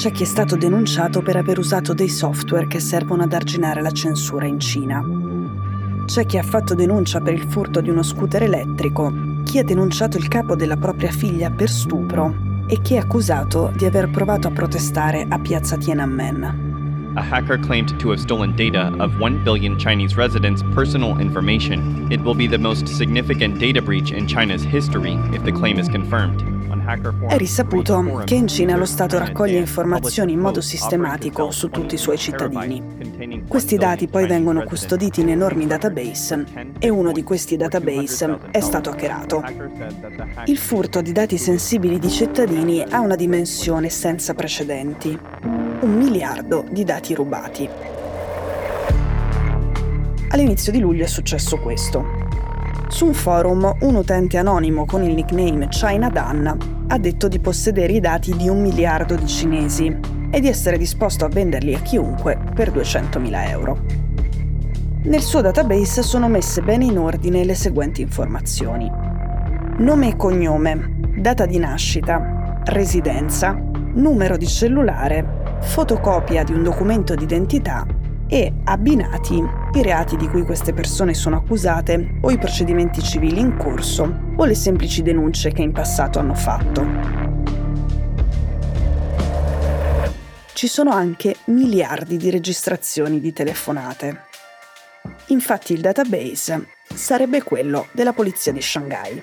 c'è chi è stato denunciato per aver usato dei software che servono ad arginare la censura in Cina. C'è chi ha fatto denuncia per il furto di uno scooter elettrico, chi ha denunciato il capo della propria figlia per stupro e chi è accusato di aver provato a protestare a piazza Tiananmen. A hacker claimed to have stolen data of 1 billion Chinese residents' personal information. It will be the most significant data breach in China's history if the claim is confirmed. È risaputo che in Cina lo Stato raccoglie informazioni in modo sistematico su tutti i suoi cittadini. Questi dati poi vengono custoditi in enormi database e uno di questi database è stato hackerato. Il furto di dati sensibili di cittadini ha una dimensione senza precedenti. Un miliardo di dati rubati. All'inizio di luglio è successo questo. Su un forum, un utente anonimo con il nickname China Dan ha detto di possedere i dati di un miliardo di cinesi e di essere disposto a venderli a chiunque per 200.000 euro. Nel suo database sono messe bene in ordine le seguenti informazioni. Nome e cognome, data di nascita, residenza, numero di cellulare, fotocopia di un documento d'identità e abbinati i reati di cui queste persone sono accusate o i procedimenti civili in corso o le semplici denunce che in passato hanno fatto. Ci sono anche miliardi di registrazioni di telefonate. Infatti il database sarebbe quello della polizia di Shanghai.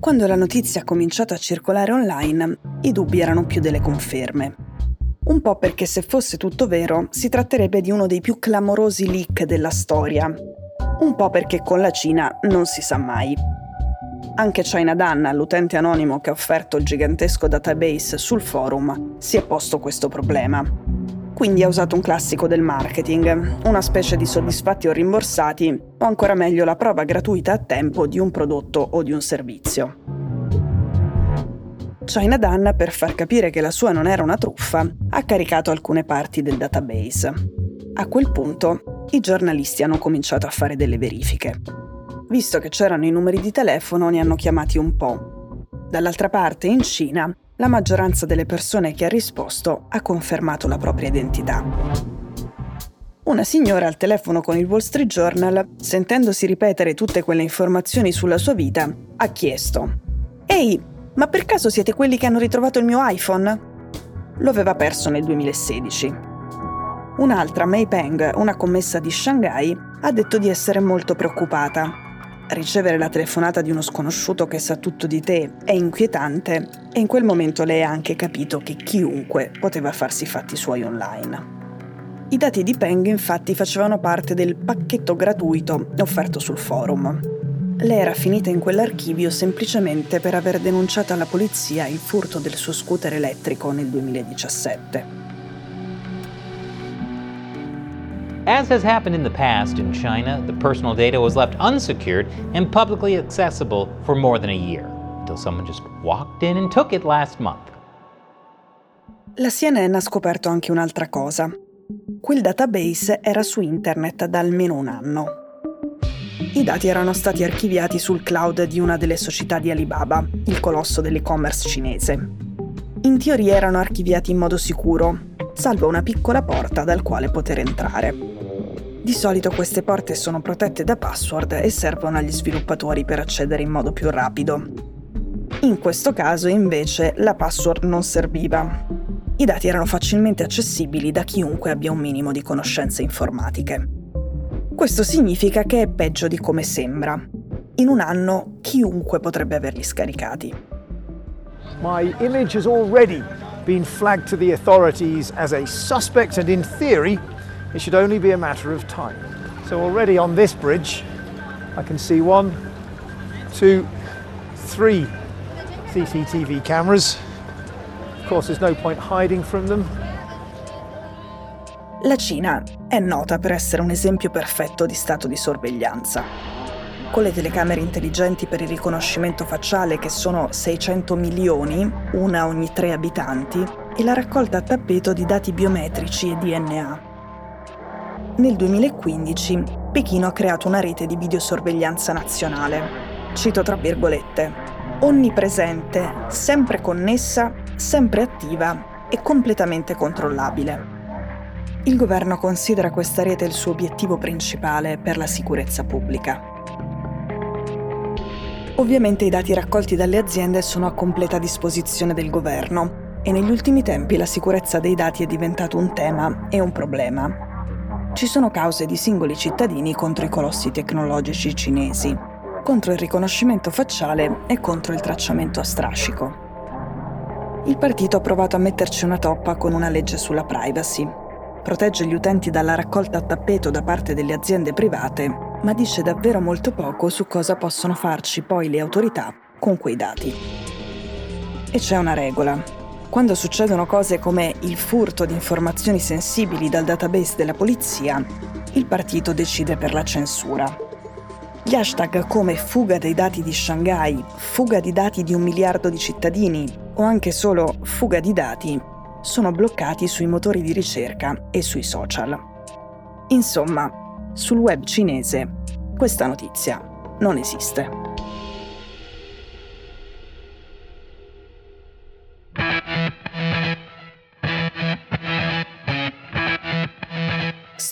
Quando la notizia ha cominciato a circolare online, i dubbi erano più delle conferme. Un po' perché se fosse tutto vero, si tratterebbe di uno dei più clamorosi leak della storia. Un po' perché con la Cina non si sa mai. Anche China Dan, l'utente anonimo che ha offerto il gigantesco database sul forum, si è posto questo problema. Quindi ha usato un classico del marketing, una specie di soddisfatti o rimborsati, o ancora meglio la prova gratuita a tempo di un prodotto o di un servizio. China Dan, per far capire che la sua non era una truffa, ha caricato alcune parti del database. A quel punto, i giornalisti hanno cominciato a fare delle verifiche. Visto che c'erano i numeri di telefono, ne hanno chiamati un po'. Dall'altra parte, in Cina, la maggioranza delle persone che ha risposto ha confermato la propria identità. Una signora al telefono con il Wall Street Journal, sentendosi ripetere tutte quelle informazioni sulla sua vita, ha chiesto: Ehi, ma per caso siete quelli che hanno ritrovato il mio iPhone? Lo aveva perso nel 2016. Un'altra, Mei Peng, una commessa di Shanghai, ha detto di essere molto preoccupata ricevere la telefonata di uno sconosciuto che sa tutto di te è inquietante e in quel momento lei ha anche capito che chiunque poteva farsi i fatti suoi online. I dati di Peng infatti facevano parte del pacchetto gratuito offerto sul forum. Lei era finita in quell'archivio semplicemente per aver denunciato alla polizia il furto del suo scooter elettrico nel 2017. As has happened in the past in China, the personal data was left unsecured and publicly accessible for more than a year, until someone just walked in and took it last month. La CNN ha scoperto anche un'altra cosa. Quel database era su internet da almeno un anno. I dati erano stati archiviati sul cloud di una delle società di Alibaba, il colosso dell'e-commerce cinese. In teoria erano archiviati in modo sicuro, salvo una piccola porta dal quale poter entrare. Di solito queste porte sono protette da password e servono agli sviluppatori per accedere in modo più rapido. In questo caso invece la password non serviva. I dati erano facilmente accessibili da chiunque abbia un minimo di conoscenze informatiche. Questo significa che è peggio di come sembra. In un anno chiunque potrebbe averli scaricati. My image has already been flagged to the authorities as a suspect and in theory It should only be a matter of time. So already on this bridge, I can see one, two, three CCTV cameras. Of course, there's no point hiding from them. La Cina è nota per essere un esempio perfetto di stato di sorveglianza. Con le telecamere intelligenti per il riconoscimento facciale che sono 600 milioni, una ogni tre abitanti, e la raccolta a tappeto di dati biometrici e DNA. Nel 2015 Pechino ha creato una rete di videosorveglianza nazionale. Cito tra virgolette, onnipresente, sempre connessa, sempre attiva e completamente controllabile. Il governo considera questa rete il suo obiettivo principale per la sicurezza pubblica. Ovviamente i dati raccolti dalle aziende sono a completa disposizione del governo e negli ultimi tempi la sicurezza dei dati è diventato un tema e un problema. Ci sono cause di singoli cittadini contro i colossi tecnologici cinesi, contro il riconoscimento facciale e contro il tracciamento a strascico. Il partito ha provato a metterci una toppa con una legge sulla privacy. Protegge gli utenti dalla raccolta a tappeto da parte delle aziende private, ma dice davvero molto poco su cosa possono farci poi le autorità con quei dati. E c'è una regola. Quando succedono cose come il furto di informazioni sensibili dal database della polizia, il partito decide per la censura. Gli hashtag come fuga dei dati di Shanghai, fuga di dati di un miliardo di cittadini o anche solo fuga di dati sono bloccati sui motori di ricerca e sui social. Insomma, sul web cinese questa notizia non esiste.